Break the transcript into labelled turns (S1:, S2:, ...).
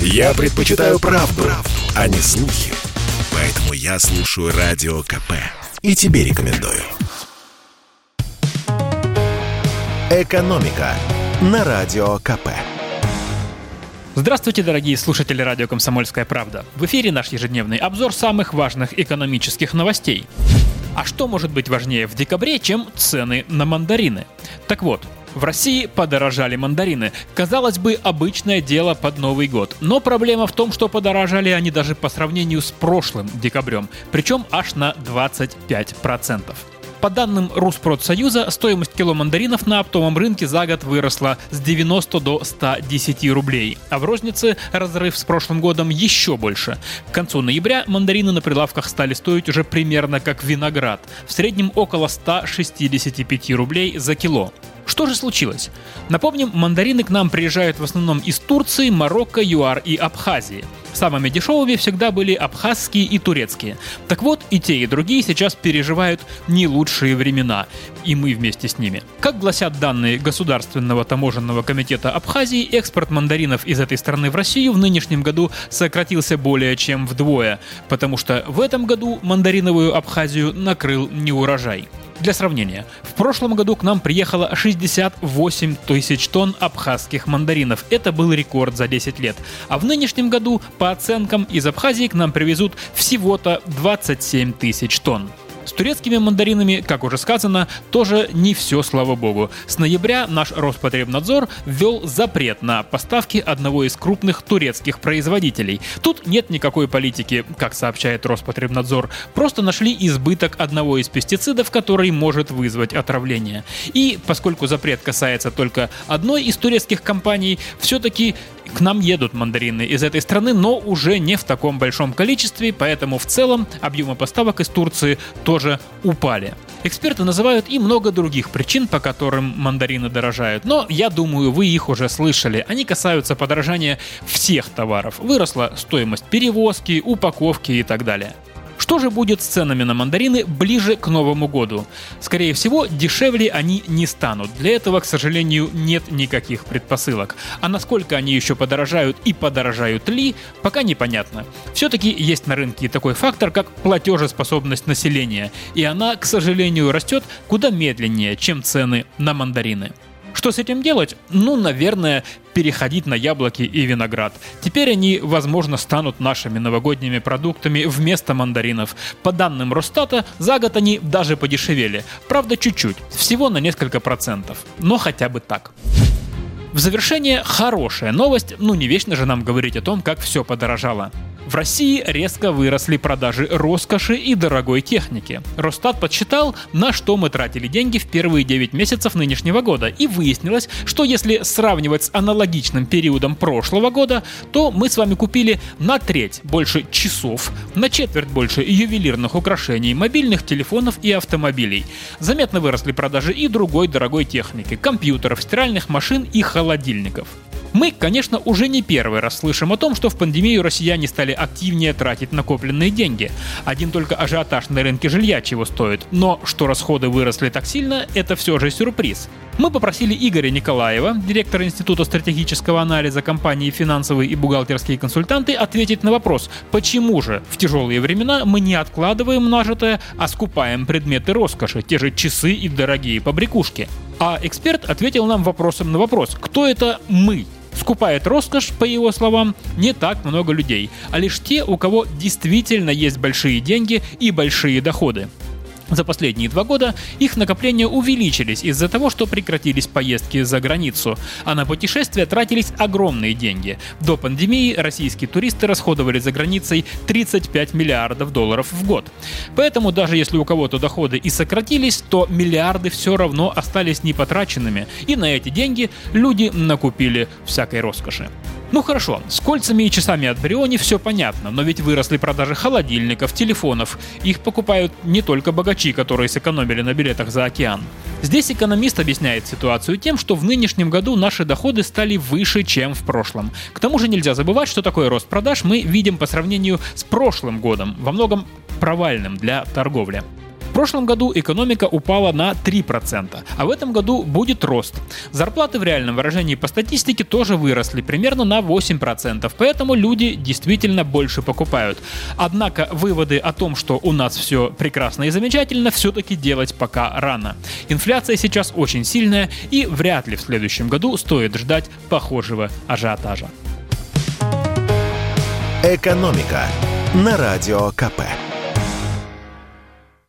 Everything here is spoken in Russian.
S1: Я предпочитаю правду, правду, а не слухи. Поэтому я слушаю Радио КП. И тебе рекомендую. «Экономика» на Радио КП.
S2: Здравствуйте, дорогие слушатели радио «Комсомольская правда». В эфире наш ежедневный обзор самых важных экономических новостей. А что может быть важнее в декабре, чем цены на мандарины? Так вот, в России подорожали мандарины. Казалось бы, обычное дело под Новый год. Но проблема в том, что подорожали они даже по сравнению с прошлым декабрем. Причем аж на 25%. По данным Руспродсоюза, стоимость кило мандаринов на оптовом рынке за год выросла с 90 до 110 рублей, а в рознице разрыв с прошлым годом еще больше. К концу ноября мандарины на прилавках стали стоить уже примерно как виноград, в среднем около 165 рублей за кило. Что же случилось? Напомним, мандарины к нам приезжают в основном из Турции, Марокко, ЮАР и Абхазии. Самыми дешевыми всегда были абхазские и турецкие. Так вот, и те, и другие сейчас переживают не лучшие времена, и мы вместе с ними. Как гласят данные Государственного таможенного комитета Абхазии, экспорт мандаринов из этой страны в Россию в нынешнем году сократился более чем вдвое, потому что в этом году мандариновую Абхазию накрыл неурожай. Для сравнения, в прошлом году к нам приехало 68 тысяч тонн абхазских мандаринов. Это был рекорд за 10 лет. А в нынешнем году, по оценкам, из Абхазии к нам привезут всего-то 27 тысяч тонн. С турецкими мандаринами, как уже сказано, тоже не все, слава богу. С ноября наш Роспотребнадзор ввел запрет на поставки одного из крупных турецких производителей. Тут нет никакой политики, как сообщает Роспотребнадзор. Просто нашли избыток одного из пестицидов, который может вызвать отравление. И поскольку запрет касается только одной из турецких компаний, все-таки к нам едут мандарины из этой страны, но уже не в таком большом количестве, поэтому в целом объемы поставок из Турции тоже упали. Эксперты называют и много других причин, по которым мандарины дорожают, но я думаю, вы их уже слышали. Они касаются подорожания всех товаров. Выросла стоимость перевозки, упаковки и так далее. Что же будет с ценами на мандарины ближе к Новому году? Скорее всего, дешевле они не станут. Для этого, к сожалению, нет никаких предпосылок. А насколько они еще подорожают и подорожают ли, пока непонятно. Все-таки есть на рынке такой фактор, как платежеспособность населения. И она, к сожалению, растет куда медленнее, чем цены на мандарины. Что с этим делать? Ну, наверное, переходить на яблоки и виноград. Теперь они, возможно, станут нашими новогодними продуктами вместо мандаринов. По данным Росстата, за год они даже подешевели. Правда, чуть-чуть, всего на несколько процентов. Но хотя бы так. В завершение хорошая новость, ну не вечно же нам говорить о том, как все подорожало. В России резко выросли продажи роскоши и дорогой техники. Росстат подсчитал, на что мы тратили деньги в первые 9 месяцев нынешнего года, и выяснилось, что если сравнивать с аналогичным периодом прошлого года, то мы с вами купили на треть больше часов, на четверть больше ювелирных украшений, мобильных телефонов и автомобилей. Заметно выросли продажи и другой дорогой техники, компьютеров, стиральных машин и холодильников. Мы, конечно, уже не первый раз слышим о том, что в пандемию россияне стали активнее тратить накопленные деньги. Один только ажиотаж на рынке жилья чего стоит. Но что расходы выросли так сильно, это все же сюрприз. Мы попросили Игоря Николаева, директора Института стратегического анализа компании «Финансовые и бухгалтерские консультанты», ответить на вопрос, почему же в тяжелые времена мы не откладываем нажитое, а скупаем предметы роскоши, те же часы и дорогие побрякушки. А эксперт ответил нам вопросом на вопрос, кто это «мы», Скупает роскошь, по его словам, не так много людей, а лишь те, у кого действительно есть большие деньги и большие доходы. За последние два года их накопления увеличились из-за того, что прекратились поездки за границу, а на путешествия тратились огромные деньги. До пандемии российские туристы расходовали за границей 35 миллиардов долларов в год. Поэтому даже если у кого-то доходы и сократились, то миллиарды все равно остались непотраченными, и на эти деньги люди накупили всякой роскоши. Ну хорошо, с кольцами и часами от Бриони все понятно, но ведь выросли продажи холодильников, телефонов. Их покупают не только богачи, которые сэкономили на билетах за океан. Здесь экономист объясняет ситуацию тем, что в нынешнем году наши доходы стали выше, чем в прошлом. К тому же нельзя забывать, что такой рост продаж мы видим по сравнению с прошлым годом, во многом провальным для торговли. Прошлом году экономика упала на 3%, а в этом году будет рост. Зарплаты в реальном выражении по статистике тоже выросли примерно на 8%, поэтому люди действительно больше покупают. Однако выводы о том, что у нас все прекрасно и замечательно, все-таки делать пока рано. Инфляция сейчас очень сильная и вряд ли в следующем году стоит ждать похожего ажиотажа.
S1: «Экономика» на Радио КП.